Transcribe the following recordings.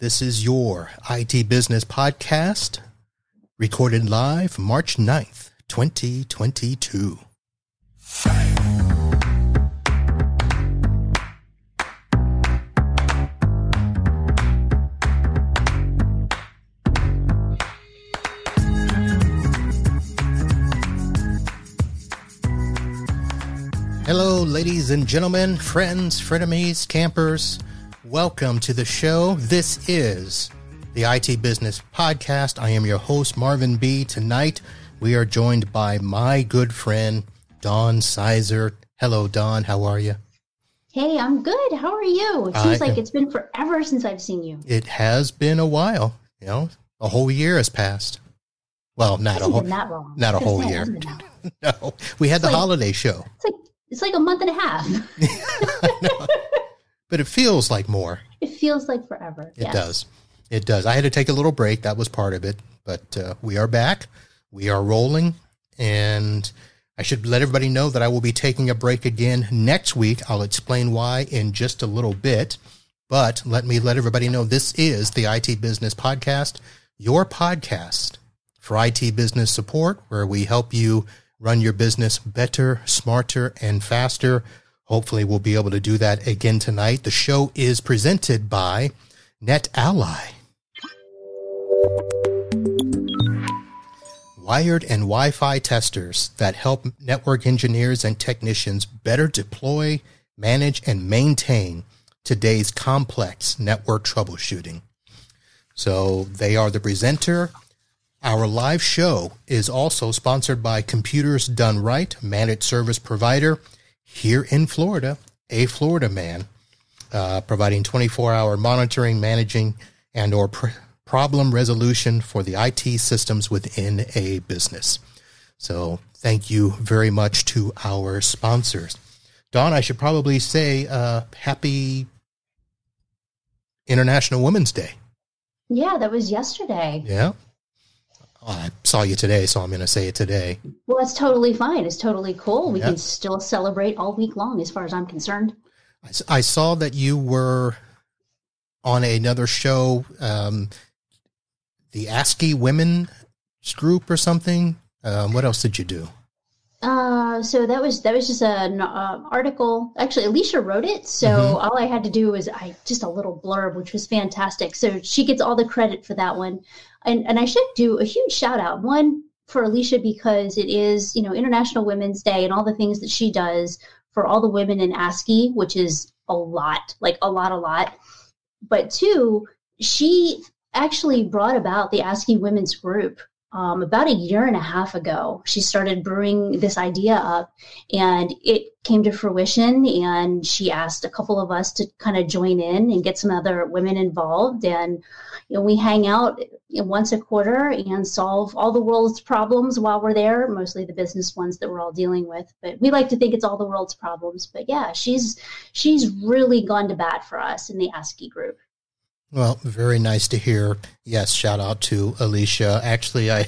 This is your IT Business Podcast, recorded live March 9th, 2022. Hello, ladies and gentlemen, friends, frenemies, campers. Welcome to the show. This is the IT Business Podcast. I am your host, Marvin Bee. Tonight, we are joined by my good friend, Dawn Sizer. Hello, Dawn. How are you? Hey, I'm good. How are you? It seems I, like it's been forever since I've seen you. It has been a while. You know, a whole year has passed. Well, not a whole, not a whole year. no, we had it's the like, holiday show. It's like it's like a month and a half. but it feels like more. It feels like forever. It yes. does. It does. I had to take a little break. That was part of it. But uh, we are back. We are rolling. And I should let everybody know that I will be taking a break again next week. I'll explain why in just a little bit. But let me let everybody know this is the IT Business Podcast, your podcast for IT business support, where we help you run your business better, smarter, and faster. Hopefully, we'll be able to do that again tonight. The show is presented by NetAlly. Wired and Wi Fi testers that help network engineers and technicians better deploy, manage, and maintain today's complex network troubleshooting. So they are the presenter our live show is also sponsored by Computers Done Right, managed service provider here in Florida, a Florida man, uh, providing 24 hour monitoring, managing, and or pr- problem resolution for the IT systems within a business. So thank you very much to our sponsors. Dawn, I should probably say uh, happy International Women's Day. Yeah, that was yesterday. Yeah. I saw you today, so I'm going to say it today. Well, that's totally fine. It's totally cool. We can still celebrate all week long, as far as I'm concerned. I, I saw that you were on another show, um, the ASCII Women group or something. Um, what else did you do? Uh, so that was that was just an uh, article. Actually, Alicia wrote it, so mm-hmm. all I had to do was I just a little blurb, which was fantastic. So she gets all the credit for that one and and I should do a huge shout out one for Alicia because it is you know International Women's Day and all the things that she does for all the women in ASCII, which is a lot, like a lot, a lot. But two, she actually brought about the ASCII Women's Group um, about a year and a half ago. She started brewing this idea up and it came to fruition. And she asked a couple of us to kind of join in and get some other women involved. And you know, we hang out once a quarter and solve all the world's problems while we're there, mostly the business ones that we're all dealing with. But we like to think it's all the world's problems. But yeah, she's she's really gone to bat for us in the ASCII group. Well, very nice to hear. Yes, shout out to Alicia. Actually, I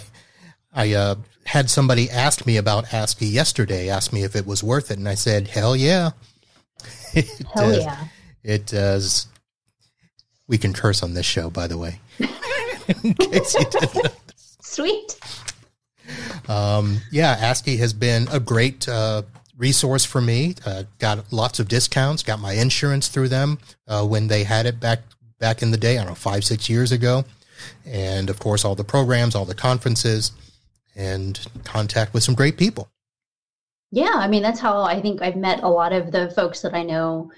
I uh, had somebody ask me about ASCII yesterday. Asked me if it was worth it, and I said, "Hell yeah, it hell does. yeah, it does." We can curse on this show, by the way. in case you didn't. Sweet. Um, yeah, ASCII has been a great uh, resource for me. Uh, got lots of discounts. Got my insurance through them uh, when they had it back back in the day, I don't know, five, six years ago. And of course, all the programs, all the conferences, and contact with some great people. Yeah, I mean, that's how I think I've met a lot of the folks that I know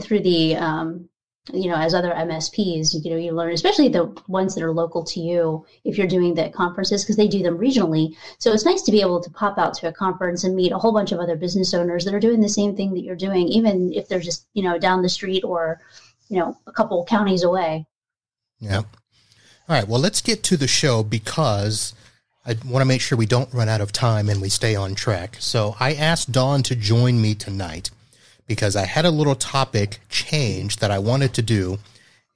through the, um, you know, as other MSPs, you know, you learn, especially the ones that are local to you if you're doing the conferences, because they do them regionally. So it's nice to be able to pop out to a conference and meet a whole bunch of other business owners that are doing the same thing that you're doing, even if they're just, you know, down the street or, you know, a couple counties away. Yeah. All right. Well, let's get to the show because I want to make sure we don't run out of time and we stay on track. So I asked Dawn to join me tonight because I had a little topic change that I wanted to do.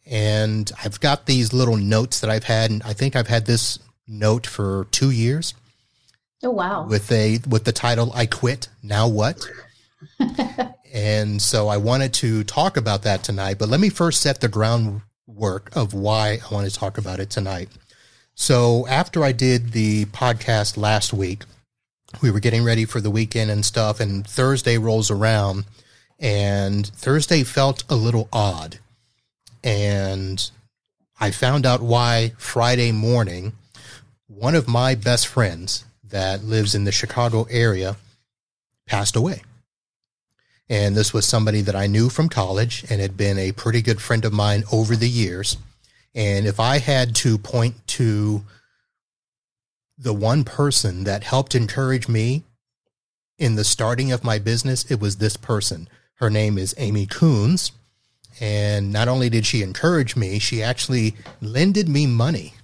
And I've got these little notes that I've had, and I think I've had this note for two years. Oh wow! With a with the title "I Quit Now What." And so I wanted to talk about that tonight, but let me first set the groundwork of why I want to talk about it tonight. So after I did the podcast last week, we were getting ready for the weekend and stuff, and Thursday rolls around, and Thursday felt a little odd. And I found out why Friday morning, one of my best friends that lives in the Chicago area passed away. And this was somebody that I knew from college and had been a pretty good friend of mine over the years. And if I had to point to the one person that helped encourage me in the starting of my business, it was this person. Her name is Amy Coons. And not only did she encourage me, she actually lended me money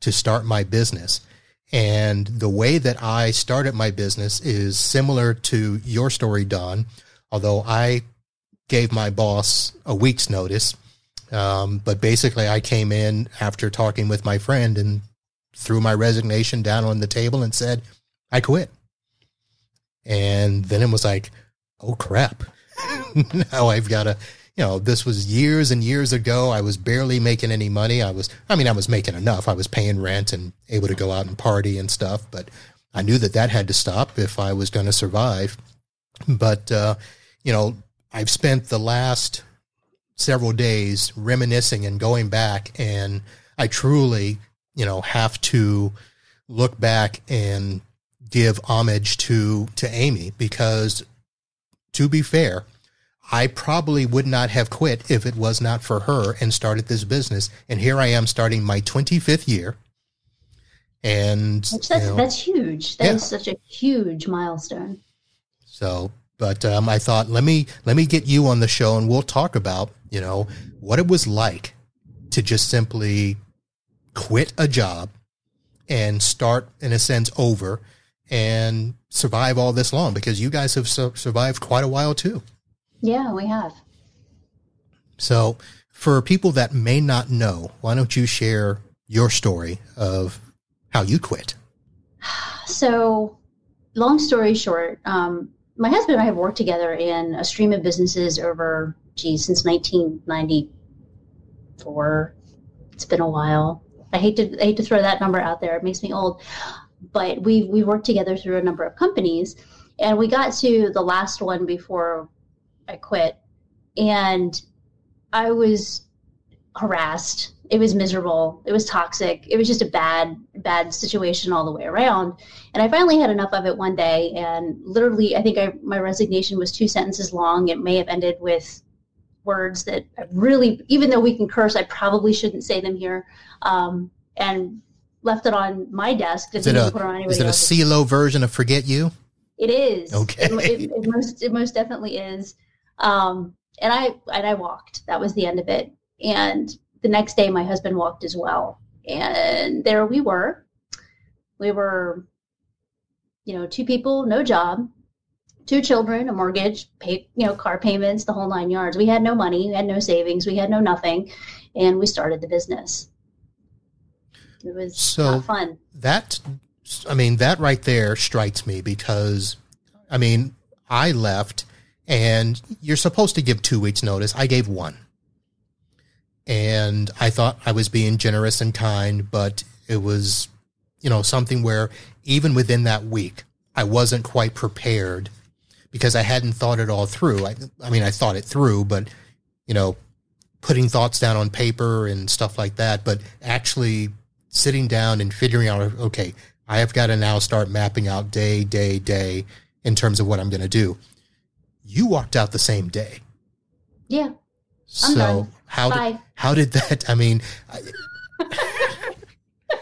to start my business. And the way that I started my business is similar to your story, Dawn, although I gave my boss a week's notice. Um, but basically, I came in after talking with my friend and threw my resignation down on the table and said, I quit. And then it was like, oh crap. now I've got to, you know, this was years and years ago. I was barely making any money. I was, I mean, I was making enough. I was paying rent and able to go out and party and stuff, but I knew that that had to stop if I was going to survive. But, uh, you know, I've spent the last several days reminiscing and going back and I truly, you know, have to look back and give homage to to Amy because to be fair, I probably would not have quit if it was not for her and started this business. And here I am starting my 25th year. And Which that's, you know, that's huge. That yeah. is such a huge milestone. So, but um, I thought let me let me get you on the show and we'll talk about you know what it was like to just simply quit a job and start in a sense over and survive all this long because you guys have su- survived quite a while too. Yeah, we have. So, for people that may not know, why don't you share your story of how you quit? So, long story short, um, my husband and I have worked together in a stream of businesses over, geez, since 1994. It's been a while. I hate to I hate to throw that number out there. It makes me old. But we we worked together through a number of companies, and we got to the last one before I quit, and I was harassed. It was miserable. It was toxic. It was just a bad, bad situation all the way around. And I finally had enough of it one day. And literally, I think I, my resignation was two sentences long. It may have ended with words that I really, even though we can curse, I probably shouldn't say them here. Um, and left it on my desk. Is it a, is it a CeeLo version of "Forget You"? It is. Okay. It, it, it, most it most definitely is. Um, and I and I walked. That was the end of it. And the next day, my husband walked as well. And there we were. We were, you know, two people, no job, two children, a mortgage, pay, you know, car payments, the whole nine yards. We had no money, we had no savings, we had no nothing, and we started the business. It was so fun. That, I mean, that right there strikes me because, I mean, I left and you're supposed to give two weeks notice. I gave one. And I thought I was being generous and kind, but it was, you know, something where even within that week, I wasn't quite prepared because I hadn't thought it all through. I, I mean, I thought it through, but, you know, putting thoughts down on paper and stuff like that, but actually sitting down and figuring out, okay, I have got to now start mapping out day, day, day in terms of what I'm going to do you walked out the same day. Yeah. I'm so done. how did how did that? I mean, I,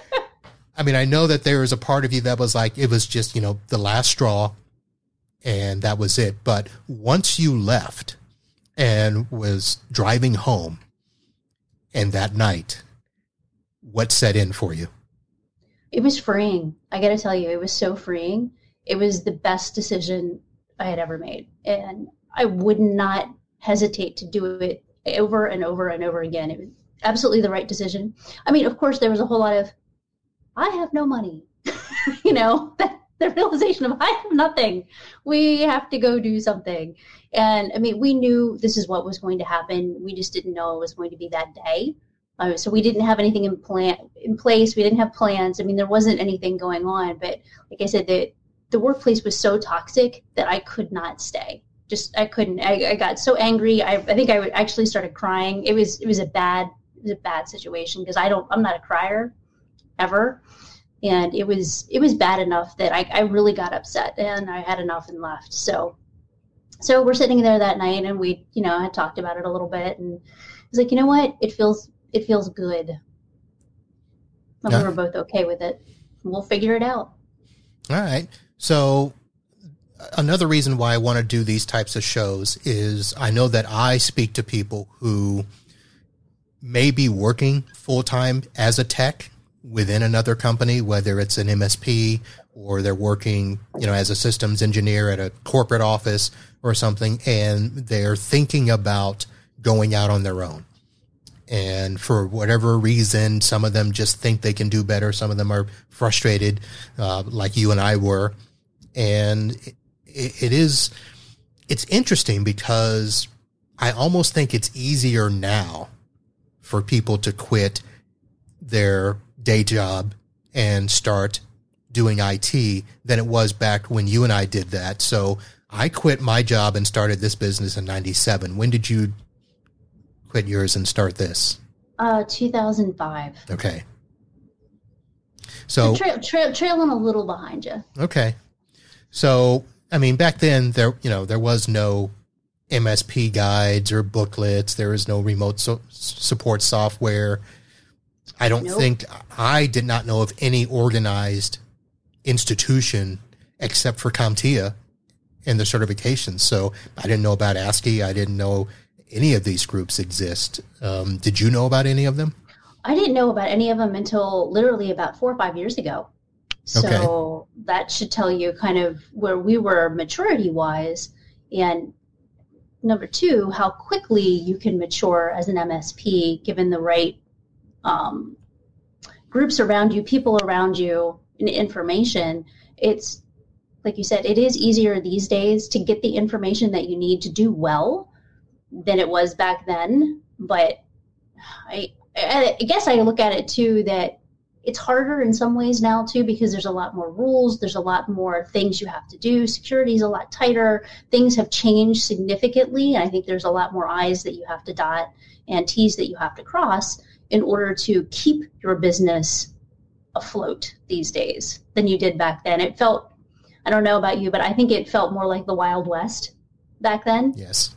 I mean, I know that there was a part of you that was like it was just you know the last straw, and that was it. But once you left and was driving home, and that night, what set in for you? It was freeing. I got to tell you, it was so freeing. It was the best decision I had ever made. And I would not hesitate to do it over and over and over again. It was absolutely the right decision. I mean, of course, there was a whole lot of, I have no money, you know, the realization of I have nothing. We have to go do something. And I mean, we knew this is what was going to happen. We just didn't know it was going to be that day. Uh, so we didn't have anything in plan in place. We didn't have plans. I mean, there wasn't anything going on. But like I said, the the workplace was so toxic that I could not stay. Just I couldn't. I, I got so angry. I, I think I actually started crying. It was it was a bad it was a bad situation because I don't I'm not a crier ever and it was it was bad enough that I, I really got upset and I had enough and left. So so we're sitting there that night and we you know had talked about it a little bit and it's like you know what it feels it feels good. And yeah. we were both okay with it. We'll figure it out. All right. So another reason why I want to do these types of shows is I know that I speak to people who may be working full time as a tech within another company, whether it's an MSP or they're working, you know, as a systems engineer at a corporate office or something, and they're thinking about going out on their own. And for whatever reason, some of them just think they can do better. Some of them are frustrated, uh, like you and I were. And it, it is, it's interesting because I almost think it's easier now for people to quit their day job and start doing IT than it was back when you and I did that. So I quit my job and started this business in 97. When did you quit yours and start this? Uh, 2005. Okay. So, so tra- tra- trailing a little behind you. Okay. So, I mean, back then there, you know, there was no MSP guides or booklets. There was no remote so- support software. I don't nope. think I did not know of any organized institution except for CompTIA and the certifications. So I didn't know about ASCII. I didn't know any of these groups exist. Um, did you know about any of them? I didn't know about any of them until literally about four or five years ago. So okay. that should tell you kind of where we were maturity wise. And number two, how quickly you can mature as an MSP given the right um, groups around you, people around you, and information, it's like you said, it is easier these days to get the information that you need to do well than it was back then. But I, I guess I look at it too that it's harder in some ways now too because there's a lot more rules there's a lot more things you have to do security is a lot tighter things have changed significantly i think there's a lot more i's that you have to dot and t's that you have to cross in order to keep your business afloat these days than you did back then. It felt, I don't know about you, but I think it felt more like the Wild West back then. Yes.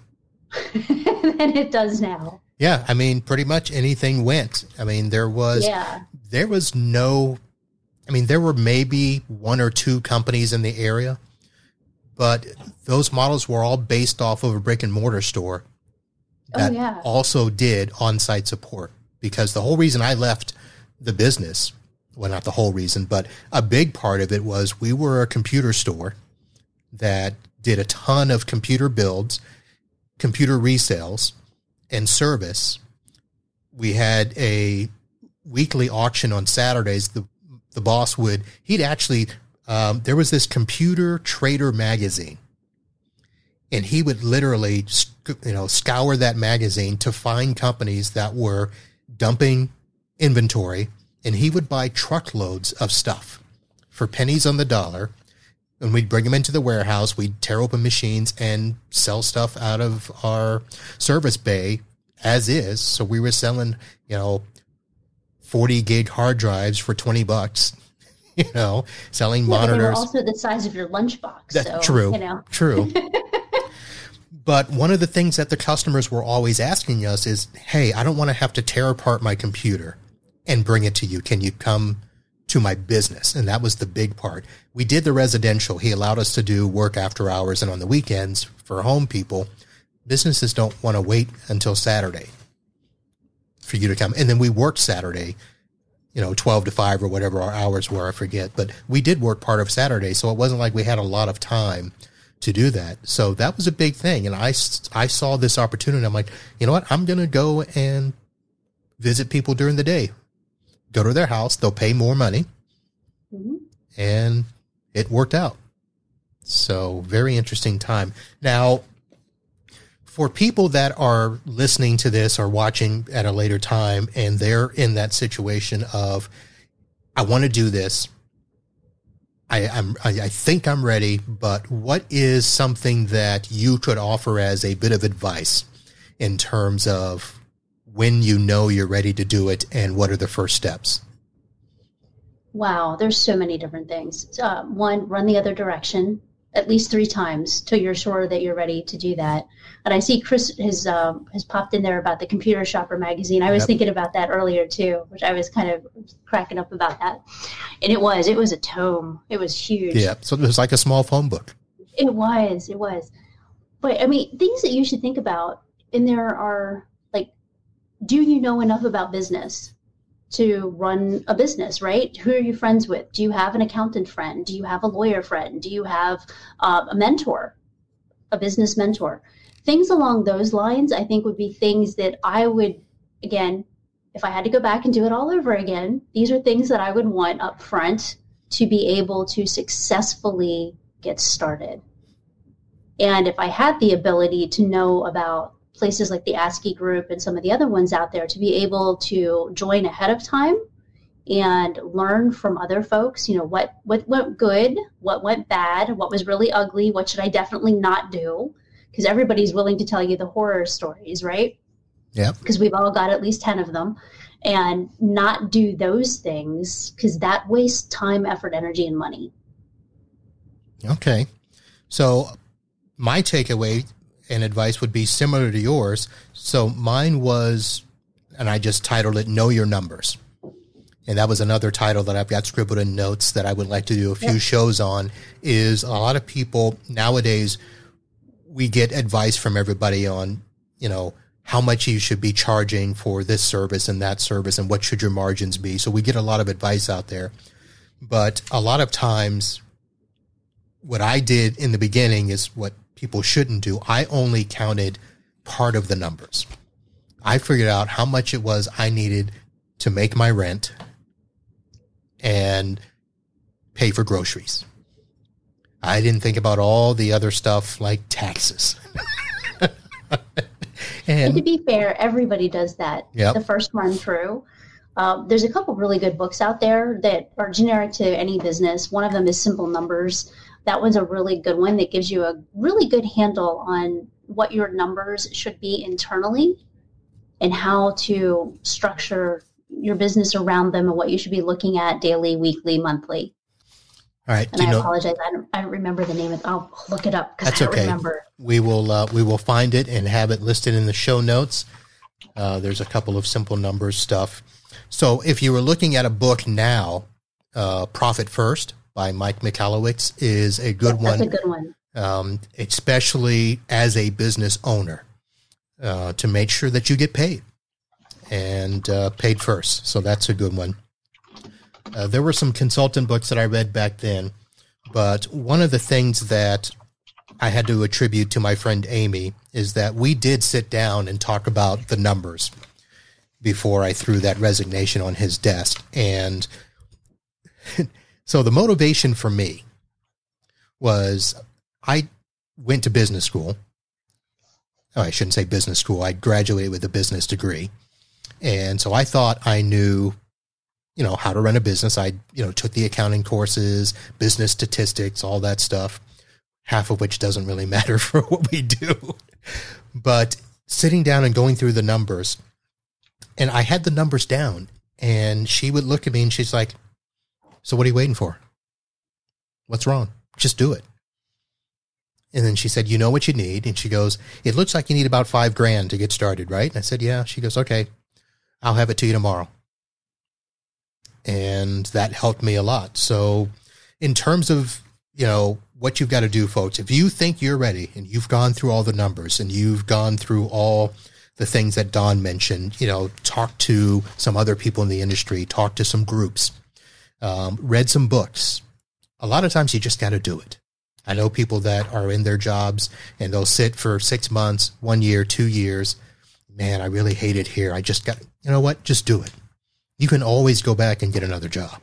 than it does now. Yeah, I mean, pretty much anything went. I mean, there was yeah. there was no I mean, there were maybe one or two companies in the area, but those models were all based off of a brick and mortar store oh, that oh, yeah. also did on-site support because the whole reason I left the business, well, not the whole reason, but a big part of it was we were a computer store that did a ton of computer builds, computer resales, and service. We had a weekly auction on Saturdays. The the boss would he'd actually um, there was this computer trader magazine, and he would literally you know scour that magazine to find companies that were dumping inventory and he would buy truckloads of stuff for pennies on the dollar. And we'd bring them into the warehouse. We'd tear open machines and sell stuff out of our service bay as is. So we were selling, you know, 40 gig hard drives for 20 bucks, you know, selling yeah, monitors. They were also the size of your lunchbox. That's so, true. You know. True. But one of the things that the customers were always asking us is, Hey, I don't want to have to tear apart my computer and bring it to you. Can you come to my business? And that was the big part. We did the residential. He allowed us to do work after hours and on the weekends for home people. Businesses don't want to wait until Saturday for you to come. And then we worked Saturday, you know, 12 to 5 or whatever our hours were. I forget, but we did work part of Saturday. So it wasn't like we had a lot of time to do that. So that was a big thing. And I, I saw this opportunity. I'm like, you know what? I'm going to go and visit people during the day, go to their house. They'll pay more money. Mm-hmm. And it worked out. So very interesting time. Now, for people that are listening to this or watching at a later time and they're in that situation of, I want to do this. I, I'm, I think I'm ready, but what is something that you could offer as a bit of advice in terms of when you know you're ready to do it and what are the first steps? Wow, there's so many different things. Uh, one, run the other direction at least three times till you're sure that you're ready to do that. And I see Chris has uh, has popped in there about the Computer Shopper magazine. I was yep. thinking about that earlier too, which I was kind of cracking up about that. And it was it was a tome. It was huge. Yeah, so it was like a small phone book. It was. It was. But I mean, things that you should think about. And there are do you know enough about business? to run a business, right? Who are you friends with? Do you have an accountant friend? Do you have a lawyer friend? Do you have uh, a mentor, a business mentor? Things along those lines, I think, would be things that I would, again, if I had to go back and do it all over again, these are things that I would want up front to be able to successfully get started. And if I had the ability to know about places like the ASCII group and some of the other ones out there to be able to join ahead of time and learn from other folks you know what what went good what went bad what was really ugly what should i definitely not do? Because everybody's willing to tell you the horror stories right? Yeah because we've all got at least 10 of them. And not do those things because that wastes time effort energy and money. Okay. So my takeaway and advice would be similar to yours. So mine was, and I just titled it "Know Your Numbers," and that was another title that I've got scribbled in notes that I would like to do a few shows on. Is a lot of people nowadays we get advice from everybody on, you know, how much you should be charging for this service and that service and what should your margins be. So we get a lot of advice out there. But a lot of times what I did in the beginning is what people shouldn't do. I only counted part of the numbers. I figured out how much it was I needed to make my rent and pay for groceries. I didn't think about all the other stuff like taxes. and, and, to be fair, everybody does that. Yep. The first run through. Uh, there's a couple really good books out there that are generic to any business. One of them is Simple Numbers that one's a really good one that gives you a really good handle on what your numbers should be internally and how to structure your business around them and what you should be looking at daily, weekly, monthly. All right. And I know, apologize. I don't, I don't remember the name of it. I'll look it up because I don't okay. remember. We will, uh, we will find it and have it listed in the show notes. Uh, there's a couple of simple numbers stuff. So if you were looking at a book now, uh, Profit First by Mike Michalowicz is a good one. A good one. Um, especially as a business owner, uh, to make sure that you get paid and uh, paid first. So that's a good one. Uh, there were some consultant books that I read back then, but one of the things that I had to attribute to my friend Amy is that we did sit down and talk about the numbers before I threw that resignation on his desk. And So the motivation for me was I went to business school. Oh, I shouldn't say business school. I graduated with a business degree. And so I thought I knew, you know, how to run a business. I, you know, took the accounting courses, business statistics, all that stuff, half of which doesn't really matter for what we do. But sitting down and going through the numbers, and I had the numbers down, and she would look at me and she's like, so what are you waiting for? What's wrong? Just do it. And then she said, You know what you need? And she goes, It looks like you need about five grand to get started, right? And I said, Yeah. She goes, Okay, I'll have it to you tomorrow. And that helped me a lot. So, in terms of, you know, what you've got to do, folks, if you think you're ready and you've gone through all the numbers and you've gone through all the things that Dawn mentioned, you know, talk to some other people in the industry, talk to some groups, um, read some books. A lot of times you just got to do it. I know people that are in their jobs and they'll sit for six months, one year, two years. Man, I really hate it here. I just got, you know what? Just do it. You can always go back and get another job.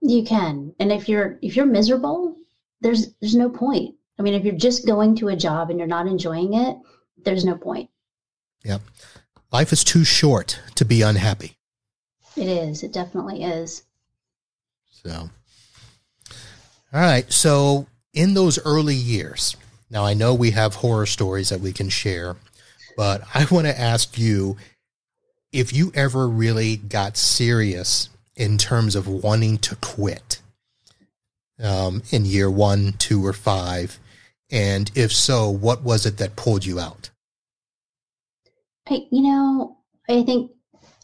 You can. And if you're, if you're miserable, there's, there's no point. I mean, if you're just going to a job and you're not enjoying it, there's no point. Yep. Life is too short to be unhappy. It is. It definitely is. So, all right. So, in those early years, now I know we have horror stories that we can share, but I want to ask you if you ever really got serious in terms of wanting to quit um, in year one, two, or five? And if so, what was it that pulled you out? I, you know, I think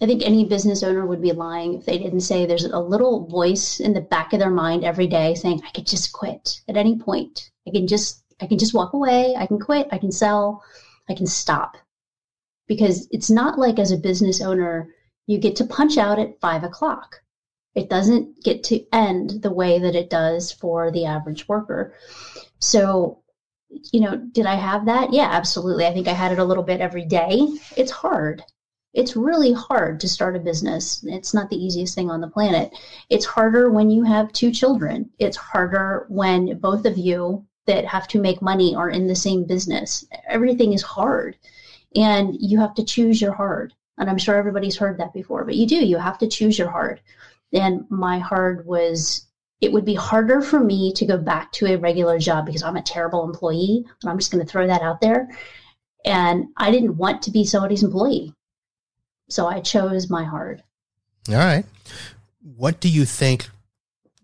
I think any business owner would be lying if they didn't say there's a little voice in the back of their mind every day saying, I could just quit at any point. I can just I can just walk away, I can quit, I can sell, I can stop. Because it's not like as a business owner, you get to punch out at five o'clock. It doesn't get to end the way that it does for the average worker. So you know, did I have that? Yeah, absolutely. I think I had it a little bit every day. It's hard. It's really hard to start a business. It's not the easiest thing on the planet. It's harder when you have two children. It's harder when both of you that have to make money are in the same business. Everything is hard. And you have to choose your hard. And I'm sure everybody's heard that before, but you do. You have to choose your hard. And my hard was it would be harder for me to go back to a regular job because I'm a terrible employee. And I'm just going to throw that out there. And I didn't want to be somebody's employee. So I chose my hard. All right. What do you think?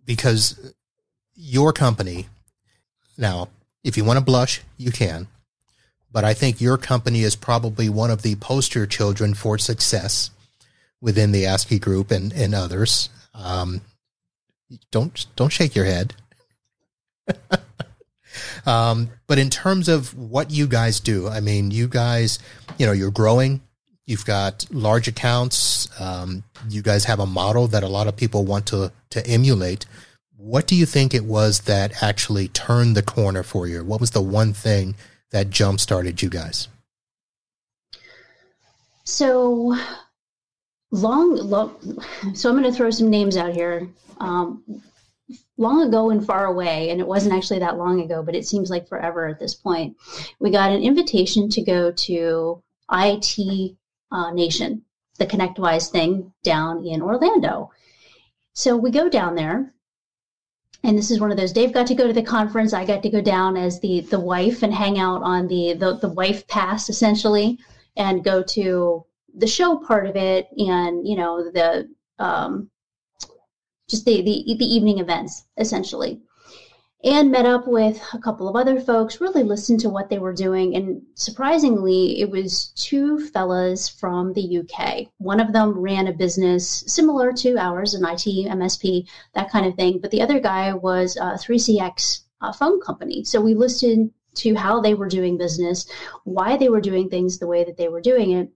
Because your company, now, if you want to blush, you can. But I think your company is probably one of the poster children for success within the ASCII group and, and others. Um, don't don't shake your head. um, but in terms of what you guys do, I mean, you guys, you know, you're growing. You've got large accounts. Um, you guys have a model that a lot of people want to to emulate. What do you think it was that actually turned the corner for you? What was the one thing that jump started you guys? So long, long so I'm going to throw some names out here. Um, long ago and far away, and it wasn't actually that long ago, but it seems like forever at this point, we got an invitation to go to IT uh, Nation, the ConnectWise thing down in Orlando. So we go down there, and this is one of those. Dave got to go to the conference. I got to go down as the the wife and hang out on the the, the wife pass essentially, and go to the show part of it and you know the um, just the, the the evening events essentially and met up with a couple of other folks really listened to what they were doing and surprisingly it was two fellas from the uk one of them ran a business similar to ours an it msp that kind of thing but the other guy was a 3CX uh, phone company so we listened to how they were doing business why they were doing things the way that they were doing it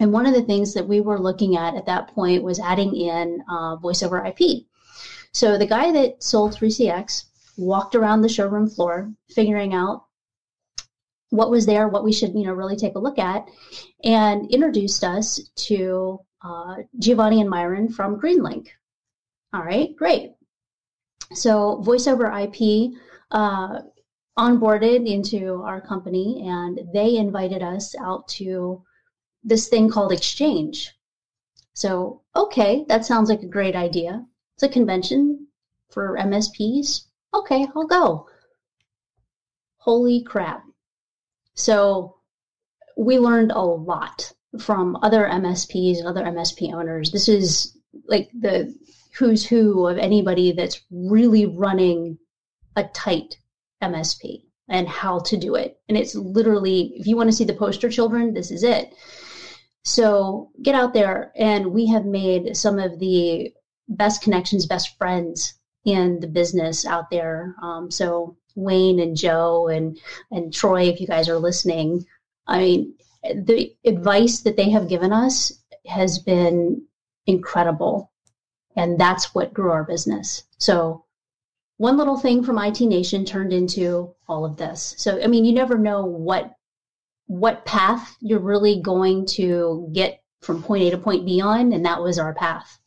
and one of the things that we were looking at at that point was adding in uh, voice over IP. So the guy that sold 3CX walked around the showroom floor, figuring out what was there, what we should, you know, really take a look at, and introduced us to uh, Giovanni and Myron from Greenlink. All right, great. So voice over IP uh, onboarded into our company, and they invited us out to this thing called Exchange. So, okay, that sounds like a great idea. It's a convention for MSPs. Okay, I'll go. Holy crap. So, we learned a lot from other MSPs and other MSP owners. This is like the who's who of anybody that's really running a tight MSP and how to do it. And it's literally, if you want to see the poster children, this is it. So get out there, and we have made some of the best connections, best friends in the business out there. Um, so Wayne and Joe and and Troy, if you guys are listening, I mean, the advice that they have given us has been incredible, and that's what grew our business. So one little thing from IT Nation turned into all of this. So I mean, you never know what what path you're really going to get from point A to point B on, and that was our path.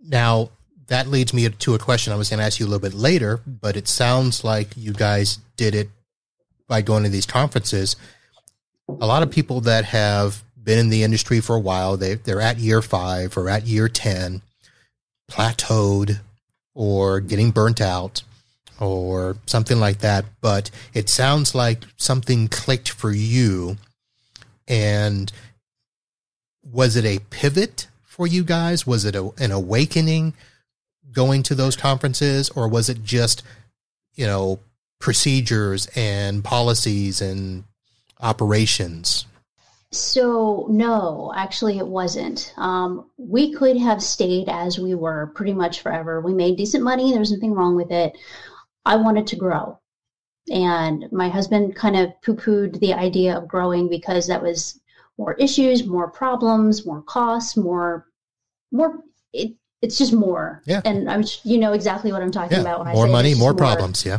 Now, that leads me to a question I was going to ask you a little bit later, but it sounds like you guys did it by going to these conferences, a lot of people that have been in the industry for a while, they, they're at year five or at year 10, plateaued or getting burnt out or something like that. But it sounds like something clicked for you. And was it a pivot for you guys? Was it a, an awakening going to those conferences or was it just, you know, procedures and policies and operations? So, no, actually, it wasn't. Um, we could have stayed as we were pretty much forever. We made decent money, there was nothing wrong with it. I wanted to grow. And my husband kind of poo pooed the idea of growing because that was more issues, more problems, more costs, more, more. It, it's just more. Yeah. And I'm, you know exactly what I'm talking Yeah. about when More I say money, more problems. Yeah.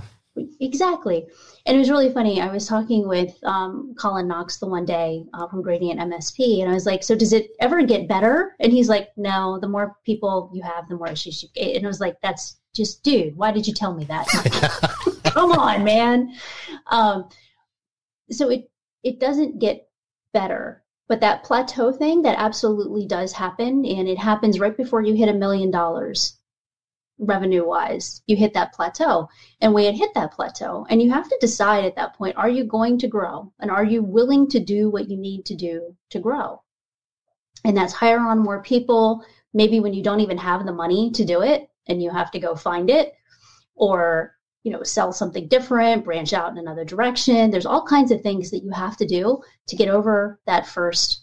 Exactly. And it was really funny. I was talking with um, Colin Knox the one day uh, from Gradient MSP, and I was like, "So does it ever get better?" And he's like, "No. The more people you have, the more issues you get." And I was like, "That's just, dude. Why did you tell me that? Come on, man." Um, so it it doesn't get better, but that plateau thing that absolutely does happen, and it happens right before you hit a million dollars revenue wise. You hit that plateau, and we had hit that plateau, and you have to decide at that point: Are you going to grow, and are you willing to do what you need to do to grow? And that's hire on more people. Maybe when you don't even have the money to do it, and you have to go find it, or you know, sell something different, branch out in another direction. There's all kinds of things that you have to do to get over that first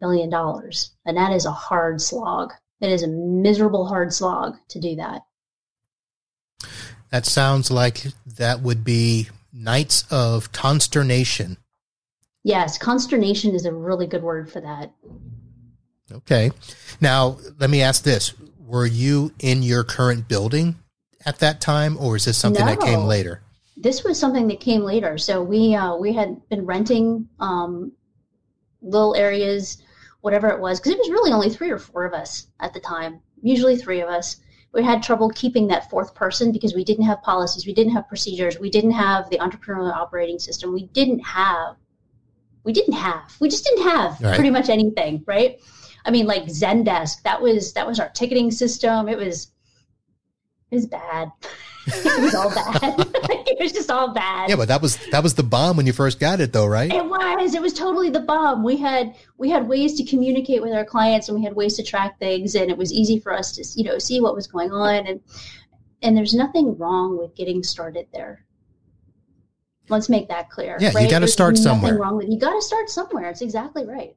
million dollars. And that is a hard slog. It is a miserable, hard slog to do that. That sounds like that would be nights of consternation. Yes, consternation is a really good word for that. Okay. Now, let me ask this. Were you in your current building at that time, or is this something that came later? This was something that came later. So we uh, we had been renting um, little areas, whatever it was, because it was really only three or four of us at the time. Usually three of us. We had trouble keeping that fourth person because we didn't have policies, we didn't have procedures, we didn't have the entrepreneurial operating system, we didn't have, we didn't have, we just didn't have Right. pretty much anything, right? I mean, like Zendesk, that was that was our ticketing system. It was it was bad. it was all bad. it was just all bad. Yeah, but that was that was the bomb when you first got it, though, right? It was. It was totally the bomb. We had we had ways to communicate with our clients, and we had ways to track things, and it was easy for us to you know see what was going on, and and there's nothing wrong with getting started there. Let's make that clear. Yeah, you gotta start nothing somewhere. Wrong with you. Got to start somewhere. It's exactly right.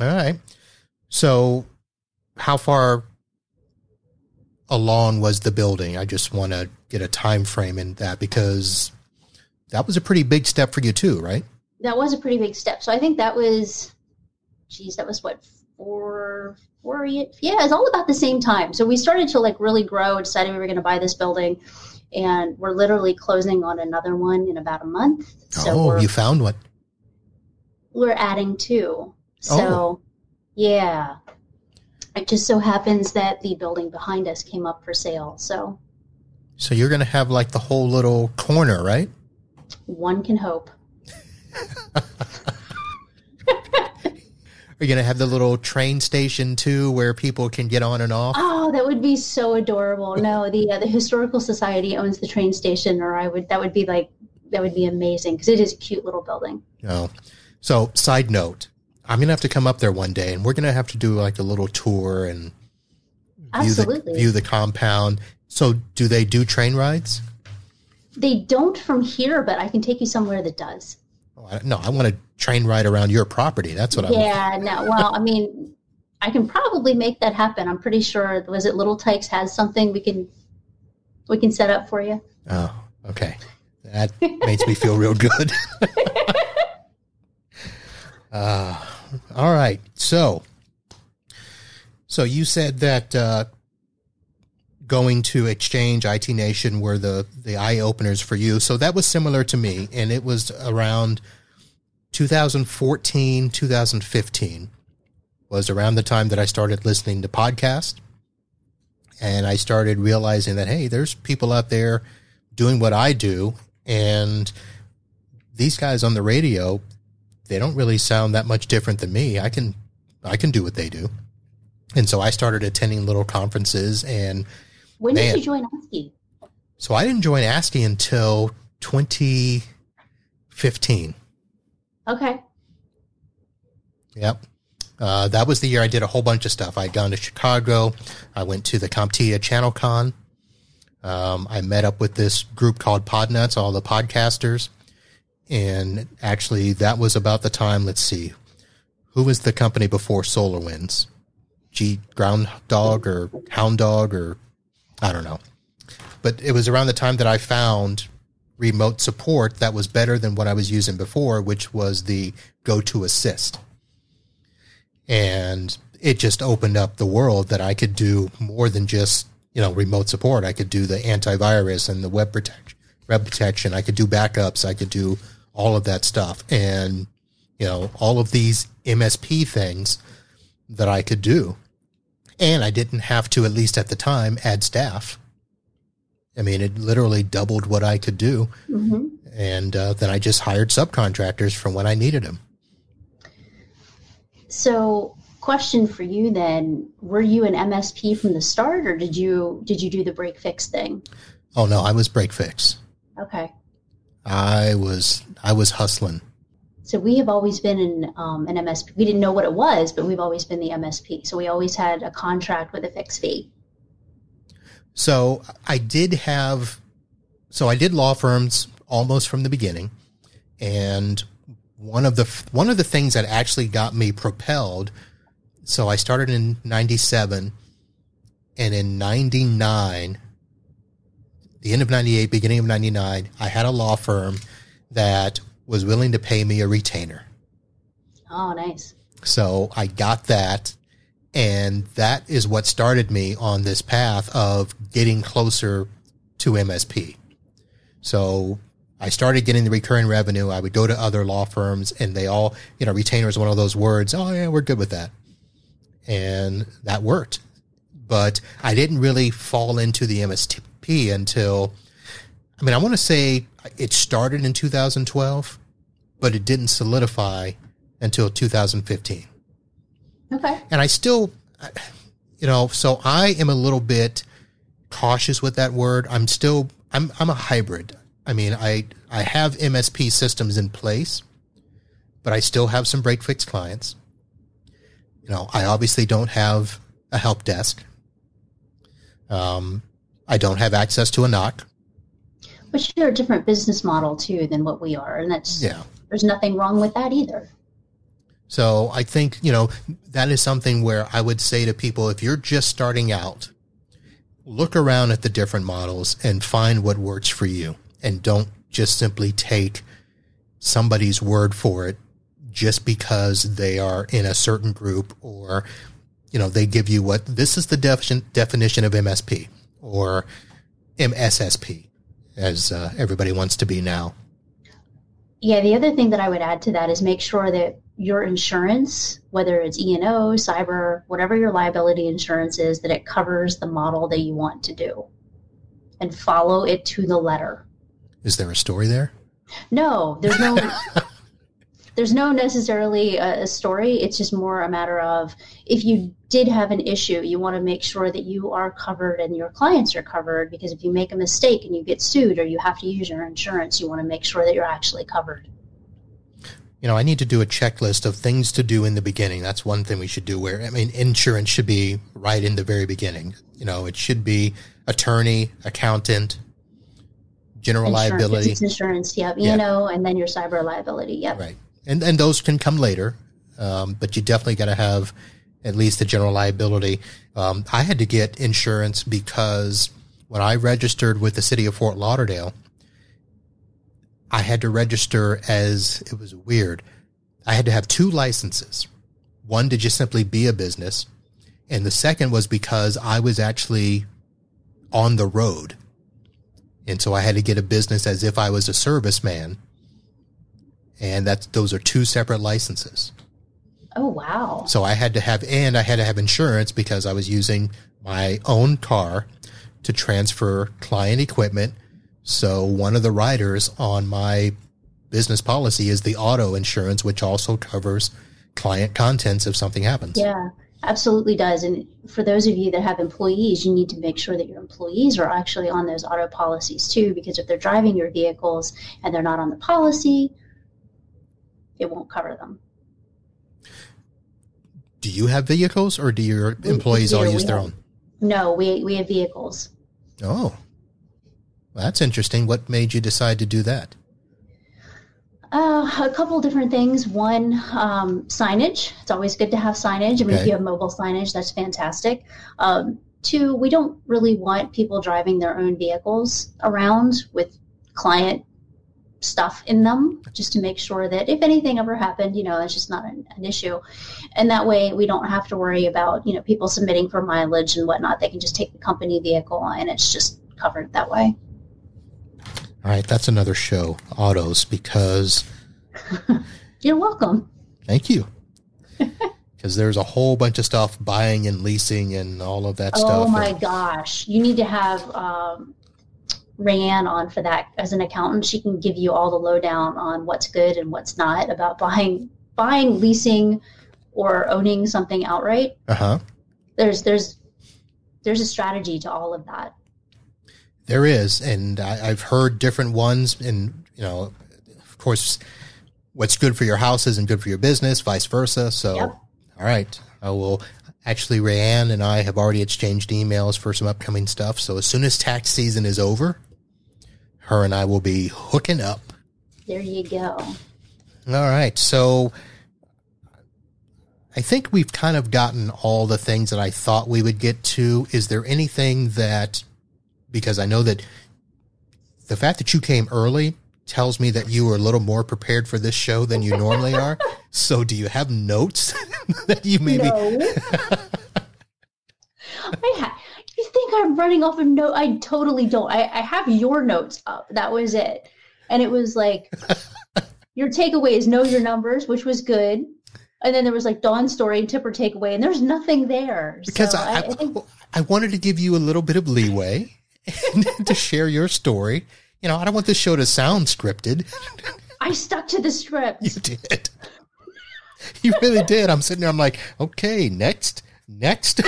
All right. So, how far along was the building? I just want to get a time frame in that because that was a pretty big step for you too, right? That was a pretty big step. So I think that was, geez, that was what four, four, ye- yeah, it's all about the same time. So we started to like really grow. Decided we were going to buy this building, and we're literally closing on another one in about a month. So oh, you found one. we're adding two. So Oh. yeah, it just so happens that the building behind us came up for sale. So So you're going to have like the whole little corner, right? one can hope. Are you going to have the little train station too where people can get on and off? Oh, that would be so adorable. No, the uh, the historical society owns the train station, or I would that would be like that would be amazing because it is a cute little building. No. So, side note, I'm going to have to come up there one day and we're going to have to do like a little tour and view the, view the compound. So, do they do train rides? they don't from here, but I can take you somewhere that does. Oh, I- No, I want to train ride around your property. That's what I want. Yeah, no. Well, I mean, I can probably make that happen. I'm pretty sure. Was it Little Tikes has something we can we can set up for you? Oh, okay. That makes me feel real good. uh, all right. So, so you said that uh, going to Exchange IT Nation were the the eye openers for you. So that was similar to me, and it was around 2014, 2015 was around the time that I started listening to podcasts, and I started realizing that hey, there's people out there doing what I do, and these guys on the radio, they don't really sound that much different than me. I can, I can do what they do. And so I started attending little conferences and when man, did you join ASCII? So I didn't join ASCII until 2015. Okay. Yep. Uh, that was the year I did a whole bunch of stuff. I'd gone to Chicago. I went to the CompTIA ChannelCon. Um, I met up with this group called Podnutz, all the podcasters. And actually, that was about the time, let's see, who was the company before SolarWinds? G Ground Dog or Hound Dog or I don't know. But it was around the time that I found remote support that was better than what I was using before, which was the GoToAssist. and it just opened up the world that I could do more than just you know remote support. I could do the antivirus and the web protection, web protection. I could do backups. I could do all of that stuff, and you know all of these MSP things that I could do, and I didn't have to at least at the time add staff. I mean, it literally doubled what I could do, mm-hmm. and uh, then I just hired subcontractors from when I needed them. So, question for you then: Were you an MSP from the start, or did you did you do the break fix thing? Oh no, I was break fix. Okay. I was I was hustling. So we have always been in um, an MSP. We didn't know what it was, but we've always been the MSP. So we always had a contract with a fixed fee. So I did have, so I did law firms almost from the beginning, and one of the one of the things that actually got me propelled. So I started in '97, and in '99, the end of '98, beginning of '99, I had a law firm that was willing to pay me a retainer. Oh, nice. So I got that, and that is what started me on this path of getting closer to MSP. So I started getting the recurring revenue. I would go to other law firms and they all, you know, retainer is one of those words. Oh yeah, we're good with that. And that worked. But I didn't really fall into the MSP until, I mean, I want to say it started in 2012, but it didn't solidify until 2015. Okay. And I still, you know, so I am a little bit cautious with that word. I'm still, I'm, I'm a hybrid. I mean, I I have MSP systems in place, but I still have some break fix clients. You know, I obviously don't have a help desk. Um, I don't have access to a NOC. But you're a different business model too than what we are, and that's yeah. There's nothing wrong with that either. So I think you know that is something where I would say to people, if you're just starting out, look around at the different models and find what works for you and don't just simply take somebody's word for it just because they are in a certain group or you know they give you what this is the definition definition of MSP or MSSP as uh, everybody wants to be now. Yeah, the other thing that I would add to that is make sure that your insurance, whether it's E&O, cyber, whatever your liability insurance is, that it covers the model that you want to do and follow it to the letter. Is there a story there? No, there's no. there's no necessarily a, a, story. It's just more a matter of if you did have an issue, you want to make sure that you are covered and your clients are covered. Because if you make a mistake and you get sued or you have to use your insurance, you want to make sure that you're actually covered. You know, I need to do a checklist of things to do in the beginning. That's one thing we should do. Where I mean, insurance should be right in the very beginning. You know, it should be attorney, accountant, general insurance, liability, insurance, yep, you know, and then your cyber liability, yep. Right, and and those can come later, um, but you definitely got to have at least the general liability. Um, I had to get insurance because when I registered with the city of Fort Lauderdale, I had to register as it was weird. I had to have two licenses. One to just simply be a business, and the second was because I was actually on the road. And so I had to get a business as if I was a serviceman. And that's, those are two separate licenses. Oh, wow. So I had to have, and I had to have insurance because I was using my own car to transfer client equipment. So one of the riders on my business policy is the auto insurance, which also covers client contents if something happens. Yeah, absolutely does. And for those of you that have employees, you need to make sure that your employees are actually on those auto policies too, because if they're driving your vehicles and they're not on the policy, it won't cover them. Do you have vehicles or do your employees all use their have, own? No, we, we have vehicles. Oh, well, that's interesting. What made you decide to do that? Uh, a couple different things. One, um, signage. It's always good to have signage. I mean, okay. if you have mobile signage, that's fantastic. Um, two, we don't really want people driving their own vehicles around with client stuff in them just to make sure that if anything ever happened, you know, it's just not an, an, issue. And that way we don't have to worry about, you know, people submitting for mileage and whatnot. They can just take the company vehicle and it's just covered that way. All right. That's another show, autos, because. You're welcome. Thank you. Because there's a whole bunch of stuff buying and leasing and all of that oh stuff. Oh my and, gosh. You need to have um, Rayanne on for that as an accountant. She can give you all the lowdown on what's good and what's not about buying, buying, leasing, or owning something outright. Uh huh. There's there's there's a strategy to all of that. There is, and I, have heard different ones, and you know, of course, what's good for your house isn't good for your business, vice versa. So, yep. all right, I will actually Rayanne and I have already exchanged emails for some upcoming stuff. So as soon as tax season is over, her and I will be hooking up. There you go. All right. So I think we've kind of gotten all the things that I thought we would get to. Is there anything that, because I know that the fact that you came early tells me that you were a little more prepared for this show than you normally are. So do you have notes that you maybe? No. I ha- you think I'm running off a note? I totally don't. I, I have your notes up. That was it. And it was like, your takeaway is know your numbers, which was good. And then there was like Dawn's story and tipper takeaway, and there's nothing there. Because so I, I, I, I wanted to give you a little bit of leeway to share your story. You know, I don't want this show to sound scripted. I stuck to the script. You did. You really did. I'm sitting there, I'm like, okay, next, next.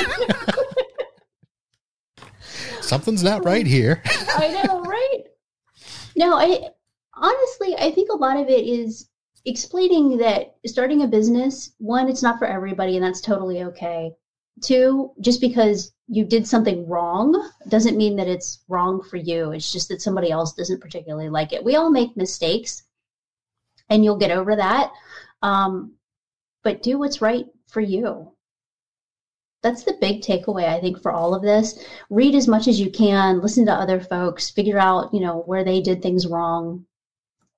Something's not right here. I know, right? No, I honestly, I think a lot of it is explaining that starting a business, one, it's not for everybody, and that's totally okay. Two, just because you did something wrong doesn't mean that it's wrong for you. It's just that somebody else doesn't particularly like it. We all make mistakes, and you'll get over that. Um, but do what's right for you that's the big takeaway i think for all of this. Read as much as you can listen to other folks figure out you know where they did things wrong.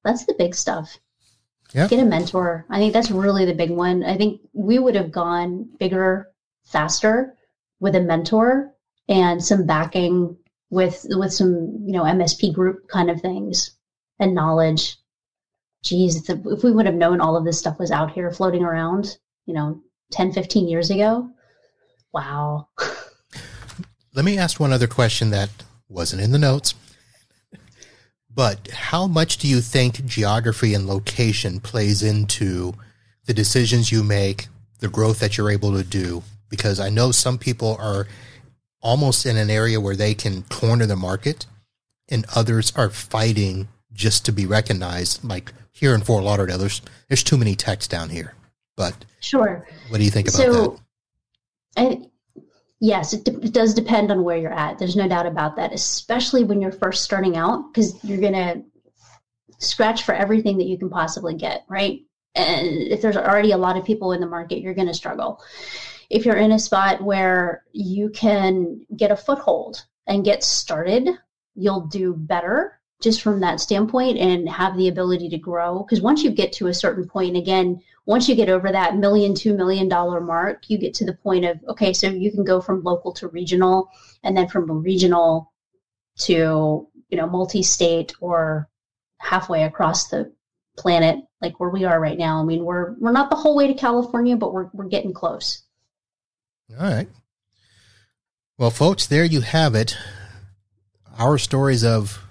That's the big stuff. Yep. get a mentor. I think that's really the big one. I think we would have gone bigger faster with a mentor and some backing with with some you know msp group kind of things and knowledge. Geez if we would have known all of this stuff was out here floating around you know 10 15 years ago Wow. Let me ask one other question that wasn't in the notes. But how much do you think geography and location plays into the decisions you make, the growth that you're able to do? Because I know some people are almost in an area where they can corner the market and others are fighting just to be recognized. Like here in Fort Lauderdale, there's, there's too many techs down here. But sure. What do you think about so, that? I, yes, it, de- it does depend on where you're at. There's no doubt about that, especially when you're first starting out, because you're going to scratch for everything that you can possibly get, right? And if there's already a lot of people in the market, you're going to struggle. If you're in a spot where you can get a foothold and get started, you'll do better just from that standpoint and have the ability to grow. Because once you get to a certain point, again, once you get over that million, two million dollar mark, you get to the point of, okay, so you can go from local to regional and then from regional to, you know, multi state or halfway across the planet, like where we are right now. I mean, we're, we're not the whole way to California, but we're, we're getting close. All right. Well, folks, there you have it. Our stories of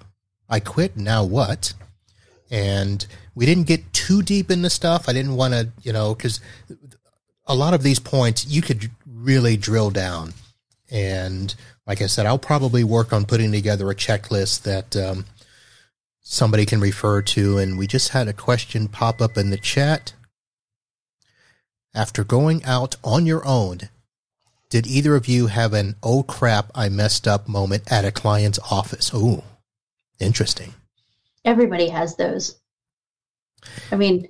I quit, now what? And we didn't get too deep into stuff. I didn't want to, you know, because a lot of these points you could really drill down. And like I said, I'll probably work on putting together a checklist that um, somebody can refer to. And we just had a question pop up in the chat. After going out on your own, did either of you have an oh crap, I messed up moment at a client's office? Ooh, interesting. Everybody has those. I mean,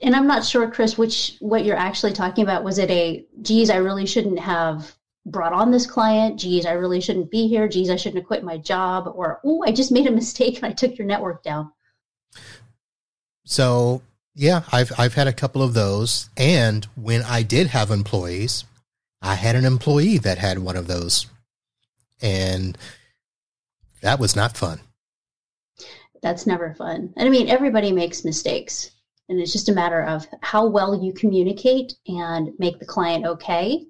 and I'm not sure, Chris, which what you're actually talking about. Was it a, geez, I really shouldn't have brought on this client. Geez, I really shouldn't be here. Geez, I shouldn't have quit my job. Or, oh, I just made a mistake and I took your network down. So yeah, I've I've had a couple of those, and when I did have employees, I had an employee that had one of those, and that was not fun. That's never fun. And I mean, everybody makes mistakes, and it's just a matter of how well you communicate and make the client okay.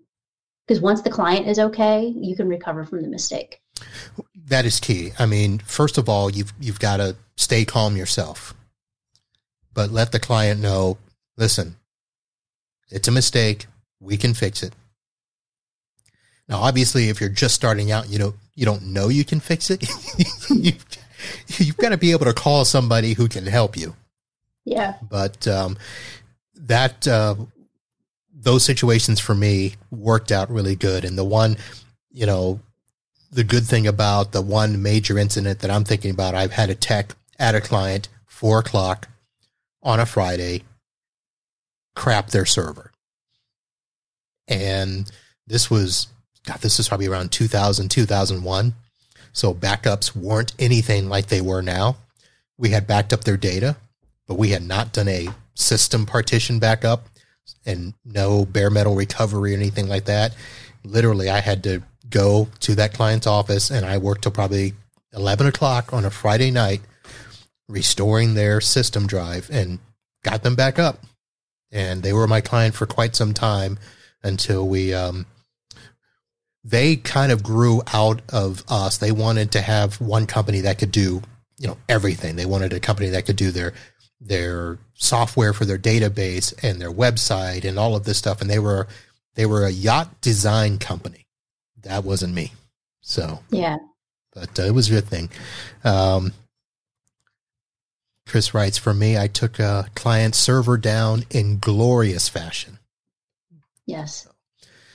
Because once the client is okay, you can recover from the mistake. That is key. I mean, first of all, you've you've got to stay calm yourself but let the client know, listen, it's a mistake. We can fix it. Now, obviously, if you're just starting out, you know, you don't know you can fix it. you've, you've got to be able to call somebody who can help you. Yeah. But um, that uh, those situations for me worked out really good. And the one, you know, the good thing about the one major incident that I'm thinking about, I've had a tech at a client four o'clock on a Friday crap their server. And this was, God, this is probably around 2000, 2001. So backups weren't anything like they were now. We had backed up their data, but we had not done a system partition backup and no bare metal recovery or anything like that. Literally, I had to go to that client's office and I worked till probably 11 o'clock on a Friday night restoring their system drive and got them back up. And they were my client for quite some time until we, um, they kind of grew out of us. They wanted to have one company that could do, you know, everything. They wanted a company that could do their, their software for their database and their website and all of this stuff. And they were, they were a yacht design company. That wasn't me. So, yeah, but uh, it was a good thing. Um, Chris writes, For me, I took a client server down in glorious fashion. Yes.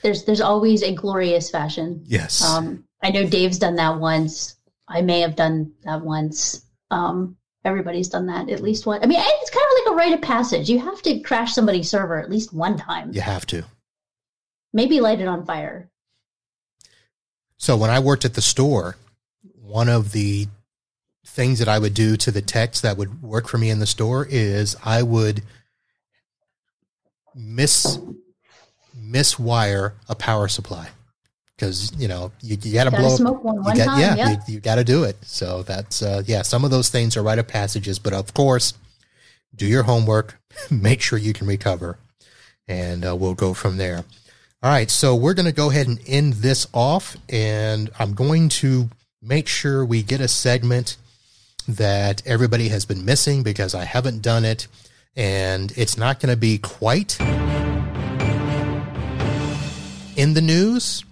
There's there's always a glorious fashion. Yes. Um, I know Dave's done that once. I may have done that once. Um, everybody's done that at least one. I mean, it's kind of like a rite of passage. You have to crash somebody's server at least one time. You have to. Maybe light it on fire. So when I worked at the store, one of the things that I would do to the text that would work for me in the store is I would miss miswire a power supply because you know you, you got to blow smoke one, one got, time, yeah, yeah. you, you got to do it so that's uh, yeah some of those things are rite of passages but of course do your homework make sure you can recover and uh, we'll go from there all right so we're going to go ahead and end this off and i'm going to make sure we get a segment that everybody has been missing because I haven't done it. And it's not going to be quite in the news,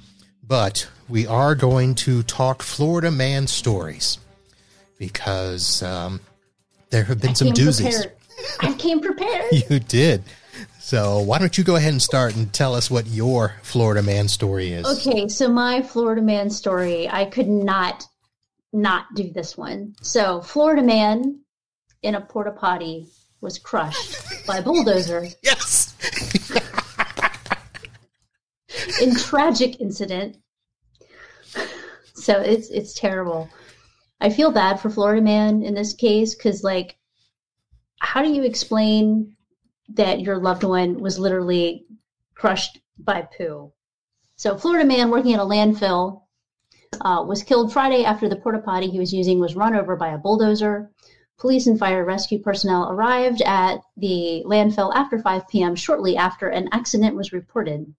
but we are going to talk Florida man stories because um, there have been I some doozies. Prepared. I came prepared. you did. So why don't you go ahead and start and tell us what your Florida man story is? Okay, so my Florida man story, I could not not do this one. So, Florida man in a porta potty was crushed by a bulldozer. Yes. In tragic incident. So it's it's terrible. I feel bad for Florida man in this case because, like, how do you explain that your loved one was literally crushed by poo? So, Florida man working at a landfill uh, was killed Friday after the porta potty he was using was run over by a bulldozer. Police and fire rescue personnel arrived at the landfill after 5 p.m. shortly after an accident was reported.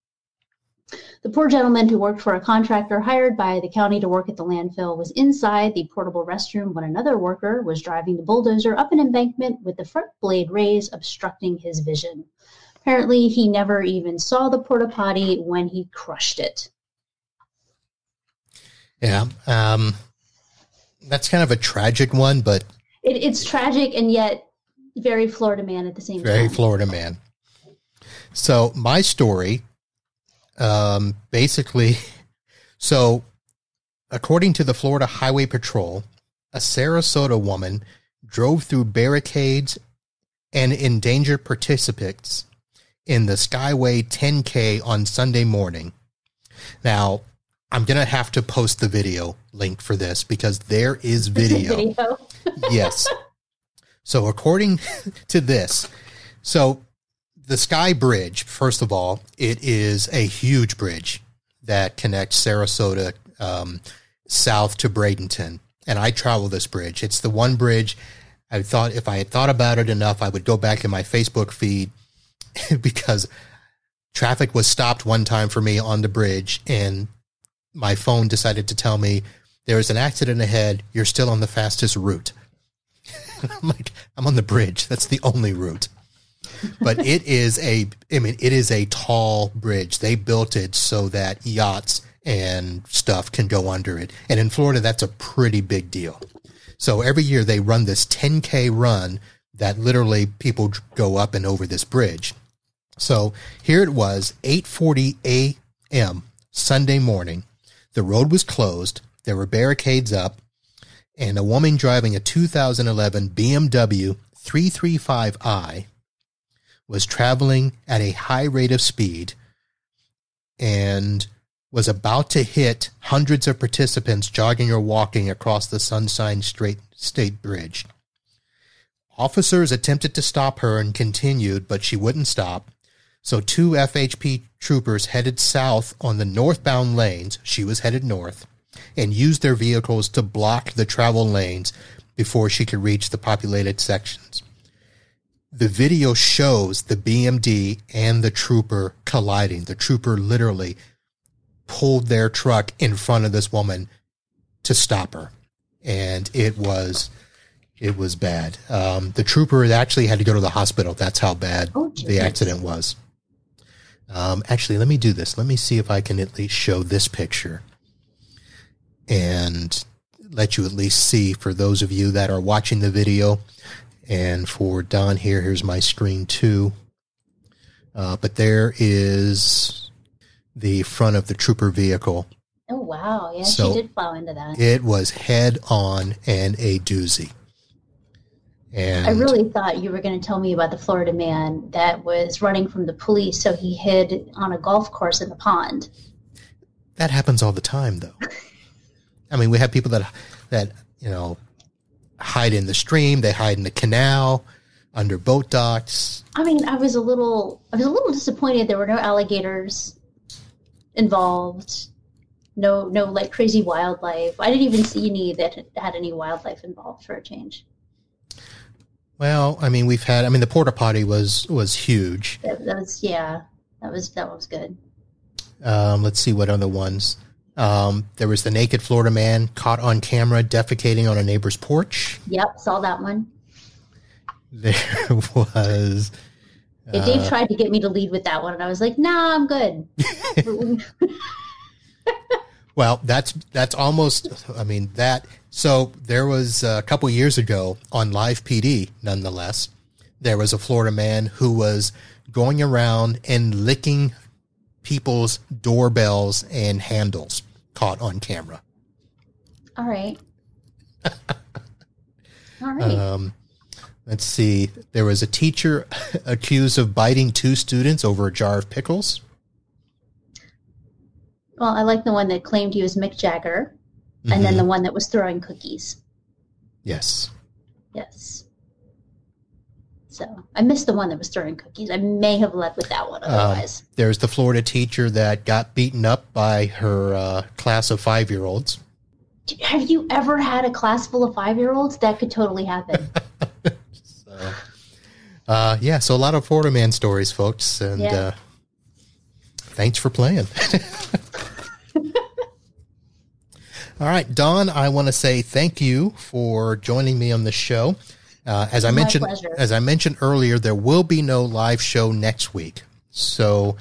The poor gentleman who worked for a contractor hired by the county to work at the landfill was inside the portable restroom when another worker was driving the bulldozer up an embankment with the front blade raised, obstructing his vision. Apparently, he never even saw the porta potty when he crushed it. Yeah. Um, that's kind of a tragic one, but it, it's tragic and yet very Florida man at the same very time. Very Florida man. So my story, um, basically, so according to the Florida Highway Patrol, a Sarasota woman drove through barricades and endangered participants in the Skyway 10K on Sunday morning. Now, I'm going to have to post the video link for this because there is video. video. yes. So, according to this, so the Sky Bridge, first of all, it is a huge bridge that connects Sarasota um, south to Bradenton. And I travel this bridge. It's the one bridge I thought if I had thought about it enough, I would go back in my Facebook feed because traffic was stopped one time for me on the bridge and my phone decided to tell me there is an accident ahead. You're still on the fastest route. I'm like, I'm on the bridge. That's the only route. But it is a, I mean, it is a tall bridge. They built it so that yachts and stuff can go under it. And in Florida, that's a pretty big deal. So every year they run this 10K run that literally people go up and over this bridge. So here it was, 8:40 a.m. Sunday morning. The road was closed. There were barricades up, and a woman driving a 2011 BMW 335i was traveling at a high rate of speed and was about to hit hundreds of participants jogging or walking across the Sunshine State Bridge. Officers attempted to stop her and continued, but she wouldn't stop. So two FHP troopers headed south on the northbound lanes. She was headed north and used their vehicles to block the travel lanes before she could reach the populated sections. The video shows the BMD and the trooper colliding. The trooper literally pulled their truck in front of this woman to stop her. And it was it was bad. Um, the trooper actually had to go to the hospital. That's how bad oh, the accident was. Um, actually, let me do this. Let me see if I can at least show this picture and let you at least see for those of you that are watching the video. And for Dawn here, here's my screen too. Uh, but there is the front of the trooper vehicle. Oh, wow. Yeah, so she did plow into that. It was head on and a doozy. And I really thought you were going to tell me about the Florida man that was running from the police, so he hid on a golf course in the pond. That happens all the time, though. I mean, we have people that that you know hide in the stream, they hide in the canal, under boat docks. I mean, I was a little, I was a little disappointed there were no alligators involved, no, no like crazy wildlife. I didn't even see any that had any wildlife involved for a change. Well, I mean, we've had. I mean, the porta potty was was huge. That, that was yeah. That was that was good. Um, let's see what other ones. Um, there was the naked Florida man caught on camera defecating on a neighbor's porch. Yep, saw that one. There was. Yeah, Dave uh, tried to get me to lead with that one, and I was like, "Nah, I'm good." well, that's that's almost. I mean that so there was a couple years ago on Live PD, nonetheless, there was a Florida man who was going around and licking people's doorbells and handles caught on camera. All right. All right. Um, let's see. There was a teacher accused of biting two students over a jar of pickles. Well, I like the one that claimed he was Mick Jagger mm-hmm. and then mm-hmm. the one that was throwing cookies. Yes. Yes. So I missed the one that was throwing cookies. I may have led with that one um, otherwise. Um, there's the Florida teacher that got beaten up by her uh, class of five year olds. Have you ever had a class full of five year olds? That could totally happen. so, uh, yeah, so a lot of Florida man stories, folks. And yeah. uh, thanks for playing. All right, Dawn, I want to say thank you for joining me on the show. Uh, as I My mentioned, pleasure. as I mentioned earlier, there will be no live show next week. So,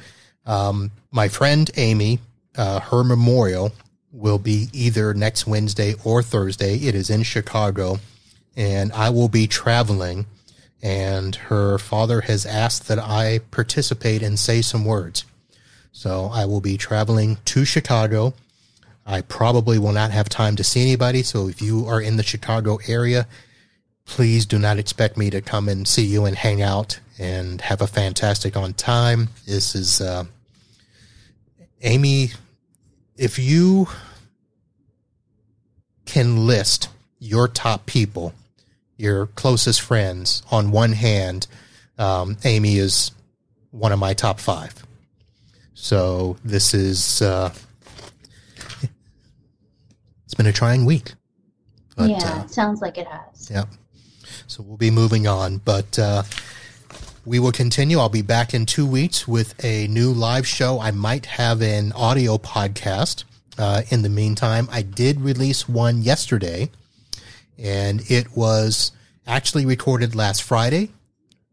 um, my friend Amy, uh, her memorial will be either next Wednesday or Thursday. It is in Chicago, and I will be traveling. And her father has asked that I participate and say some words. So I will be traveling to Chicago I probably will not have time to see anybody. So if you are in the Chicago area, please do not expect me to come and see you and hang out and have a fantastic on time. This is, uh, Amy, if you can list your top people, your closest friends on one hand, um, Amy is one of my top five. So this is, uh, it's been a trying week. But, yeah, uh, sounds like it has. Yeah. So we'll be moving on, but uh, we will continue. I'll be back in two weeks with a new live show. I might have an audio podcast. Uh, in the meantime, I did release one yesterday, and it was actually recorded last Friday.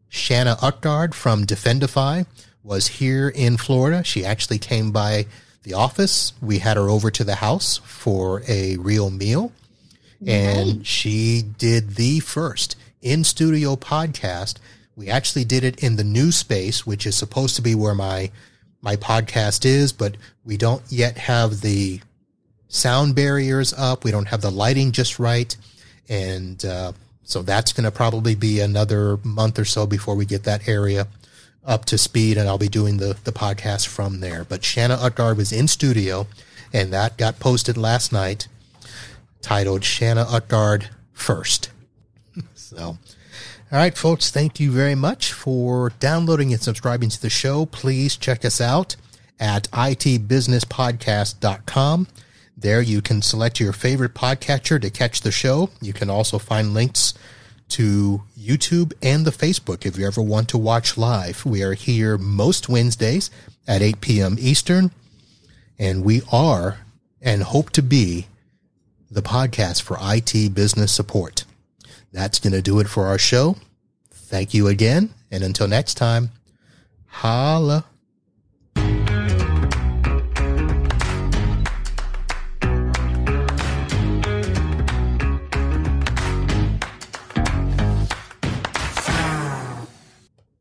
Shanna Utgard from Defendify was here in Florida. She actually came by the office. We had her over to the house for a real meal. And she did the first in studio podcast. We actually did it in the new space, which is supposed to be where my my podcast is, but we don't yet have the sound barriers up. We don't have the lighting just right. And uh, so that's going to probably be another month or so before we get that area up to speed, and I'll be doing the, the podcast from there. But Shanna Utgard was in studio, and that got posted last night, titled Shanna Utgard First. So, all right, folks, thank you very much for downloading and subscribing to the show. Please check us out at itbusinesspodcast.com. There you can select your favorite podcatcher to catch the show. You can also find links to YouTube and the Facebook if you ever want to watch live. We are here most Wednesdays at 8 p.m. Eastern, and we are and hope to be the podcast for IT business support. That's going to do it for our show. Thank you again. And until next time, holla.